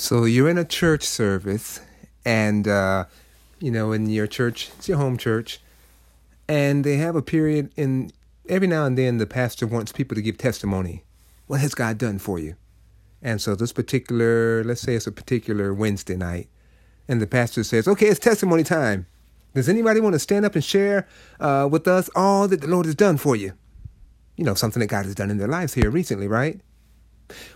So you're in a church service, and uh, you know, in your church, it's your home church, and they have a period in every now and then the pastor wants people to give testimony. What has God done for you? And so this particular, let's say it's a particular Wednesday night, and the pastor says, "Okay, it's testimony time. Does anybody want to stand up and share uh, with us all that the Lord has done for you? You know, something that God has done in their lives here recently, right?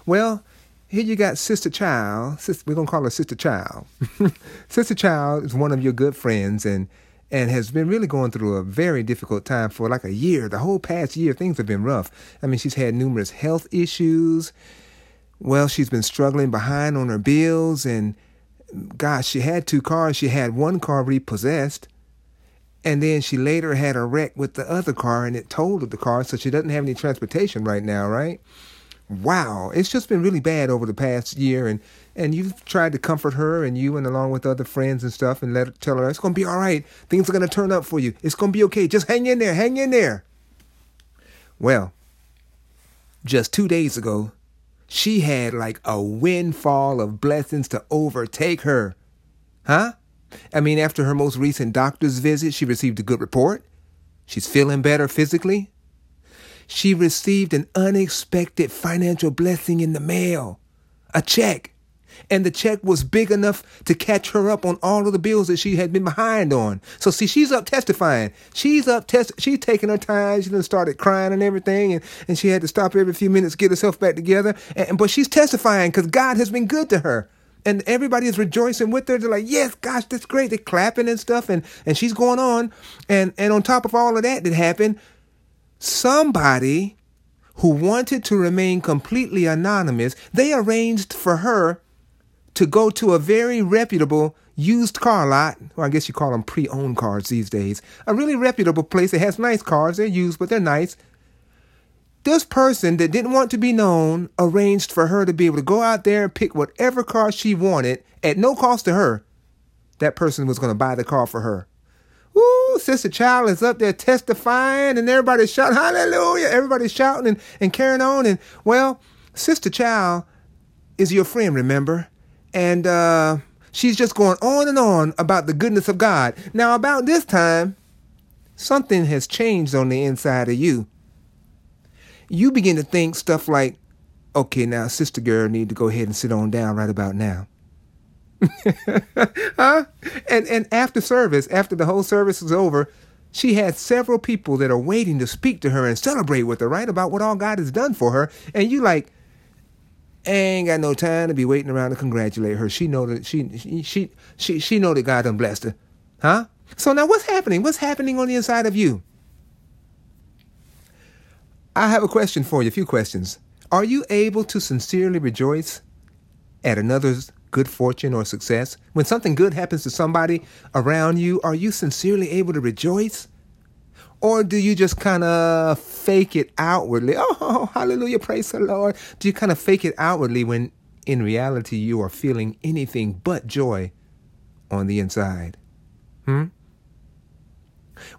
Well, here you got Sister Child. Sister, we're gonna call her Sister Child. Sister Child is one of your good friends and and has been really going through a very difficult time for like a year. The whole past year, things have been rough. I mean, she's had numerous health issues. Well, she's been struggling behind on her bills, and gosh, she had two cars. She had one car repossessed, and then she later had a wreck with the other car, and it totaled the car, so she doesn't have any transportation right now, right? Wow, it's just been really bad over the past year, and and you've tried to comfort her, and you and along with other friends and stuff, and let her, tell her it's gonna be all right. Things are gonna turn up for you. It's gonna be okay. Just hang in there. Hang in there. Well, just two days ago, she had like a windfall of blessings to overtake her. Huh? I mean, after her most recent doctor's visit, she received a good report. She's feeling better physically she received an unexpected financial blessing in the mail a check. And the check was big enough to catch her up on all of the bills that she had been behind on. So see, she's up testifying. She's up test. She's taking her time. She done started crying and everything, and, and she had to stop every few minutes get herself back together. And, but she's testifying because God has been good to her and everybody is rejoicing with her. They're like, "Yes, gosh, that's great." They're clapping and stuff, and and she's going on, and and on top of all of that that happened, somebody who wanted to remain completely anonymous, they arranged for her to go to a very reputable used car lot. Well, I guess you call them pre owned cars these days. A really reputable place that has nice cars. They're used, but they're nice. This person that didn't want to be known arranged for her to be able to go out there and pick whatever car she wanted at no cost to her. That person was going to buy the car for her. Woo, Sister Child is up there testifying and everybody's shouting, hallelujah. Everybody's shouting and, and carrying on. And well, Sister Child is your friend, remember? And uh, she's just going on and on about the goodness of God. Now, about this time, something has changed on the inside of you. You begin to think stuff like, okay, now, Sister Girl need to go ahead and sit on down right about now. huh? And and after service, after the whole service is over, she had several people that are waiting to speak to her and celebrate with her, right? About what all God has done for her. And you like, ain't got no time to be waiting around to congratulate her. She know that she she she she, she know that God done blessed her. Huh? So now what's happening? What's happening on the inside of you? I have a question for you, a few questions. Are you able to sincerely rejoice at another's good fortune or success, when something good happens to somebody around you, are you sincerely able to rejoice? Or do you just kind of fake it outwardly? Oh, hallelujah, praise the Lord. Do you kind of fake it outwardly when in reality you are feeling anything but joy on the inside? Hmm?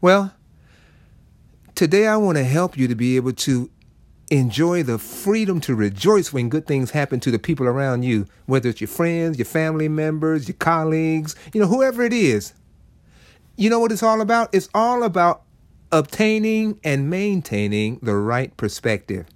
Well, today I want to help you to be able to enjoy the freedom to rejoice when good things happen to the people around you, whether it's your friends, your family members, your colleagues, you know, whoever it is. You know what it's all about? It's all about obtaining and maintaining the right perspective.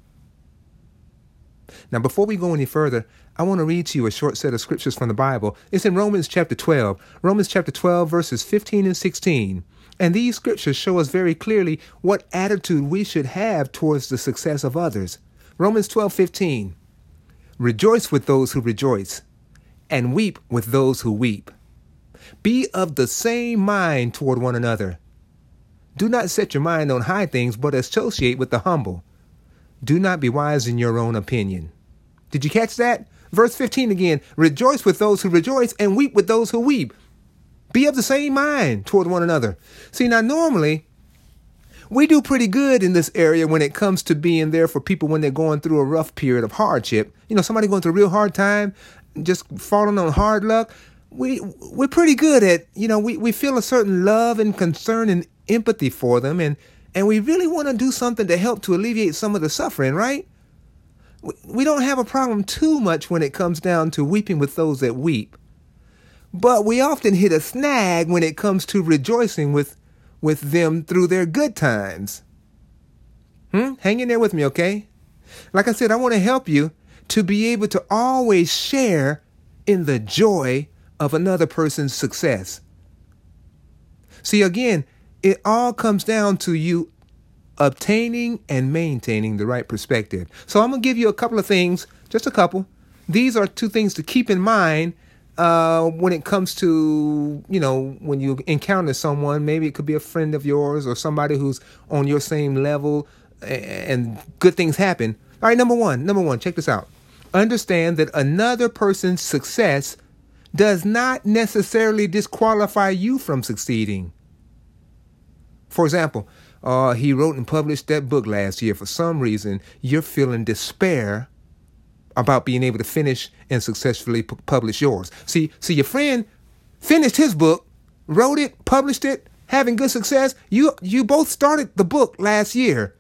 Now, before we go any further, I want to read to you a short set of scriptures from the Bible. It's in Romans chapter 12, Romans chapter 12, verses 15 and 16. And these scriptures show us very clearly what attitude we should have towards the success of others. Romans 12:15 Rejoice with those who rejoice and weep with those who weep. Be of the same mind toward one another. Do not set your mind on high things, but associate with the humble. Do not be wise in your own opinion. Did you catch that? Verse 15 again Rejoice with those who rejoice and weep with those who weep. Be of the same mind toward one another. See, now normally we do pretty good in this area when it comes to being there for people when they're going through a rough period of hardship. You know, somebody going through a real hard time, just falling on hard luck. We we're pretty good at, you know, we, we feel a certain love and concern and empathy for them and and we really want to do something to help to alleviate some of the suffering, right? We don't have a problem too much when it comes down to weeping with those that weep. But we often hit a snag when it comes to rejoicing with, with them through their good times. Hmm? Hang in there with me, okay? Like I said, I want to help you to be able to always share in the joy of another person's success. See, again, it all comes down to you obtaining and maintaining the right perspective. So I'm going to give you a couple of things, just a couple. These are two things to keep in mind uh, when it comes to, you know, when you encounter someone, maybe it could be a friend of yours or somebody who's on your same level and good things happen. All right, number one, number one, check this out. Understand that another person's success does not necessarily disqualify you from succeeding. For example, uh, he wrote and published that book last year. For some reason, you're feeling despair about being able to finish and successfully p- publish yours. See, see, your friend finished his book, wrote it, published it, having good success. You you both started the book last year,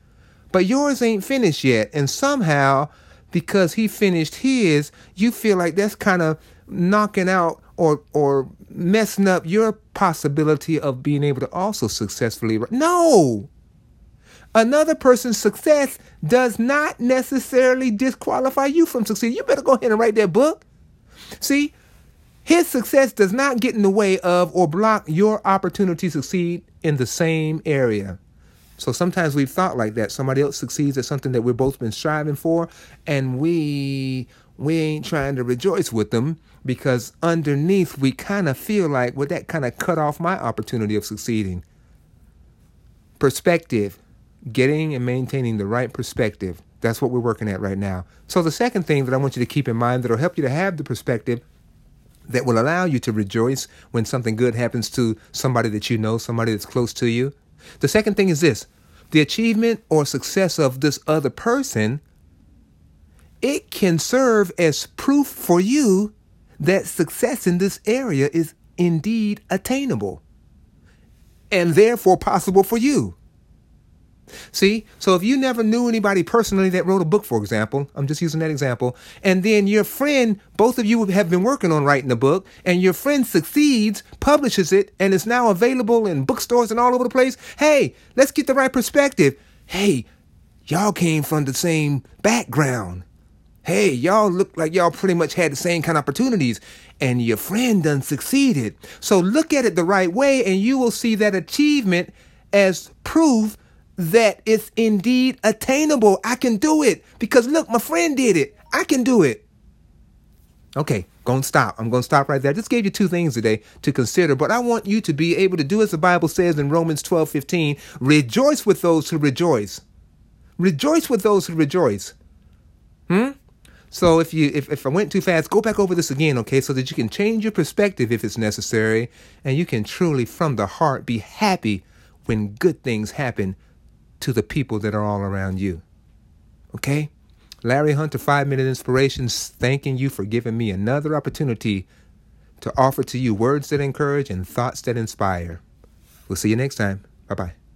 but yours ain't finished yet. And somehow, because he finished his, you feel like that's kind of knocking out or or messing up your possibility of being able to also successfully no. Another person's success does not necessarily disqualify you from succeeding. You better go ahead and write that book. See his success does not get in the way of or block your opportunity to succeed in the same area. So sometimes we've thought like that. Somebody else succeeds at something that we've both been striving for, and we we ain't trying to rejoice with them because underneath we kind of feel like, well, that kind of cut off my opportunity of succeeding. Perspective, getting and maintaining the right perspective. That's what we're working at right now. So the second thing that I want you to keep in mind that'll help you to have the perspective that will allow you to rejoice when something good happens to somebody that you know, somebody that's close to you. The second thing is this the achievement or success of this other person it can serve as proof for you that success in this area is indeed attainable and therefore possible for you. See, so if you never knew anybody personally that wrote a book, for example, I'm just using that example, and then your friend, both of you have been working on writing a book, and your friend succeeds, publishes it, and is now available in bookstores and all over the place, hey, let's get the right perspective. Hey, y'all came from the same background hey, y'all look like y'all pretty much had the same kind of opportunities and your friend done succeeded. So look at it the right way and you will see that achievement as proof that it's indeed attainable. I can do it because look, my friend did it. I can do it. Okay, to stop. I'm to stop right there. I just gave you two things today to consider, but I want you to be able to do as the Bible says in Romans 12 15 rejoice with those who rejoice. Rejoice with those who rejoice. Hmm? So if you if, if I went too fast, go back over this again, okay, so that you can change your perspective if it's necessary, and you can truly from the heart be happy when good things happen to the people that are all around you. Okay? Larry Hunter, five minute inspirations, thanking you for giving me another opportunity to offer to you words that encourage and thoughts that inspire. We'll see you next time. Bye bye.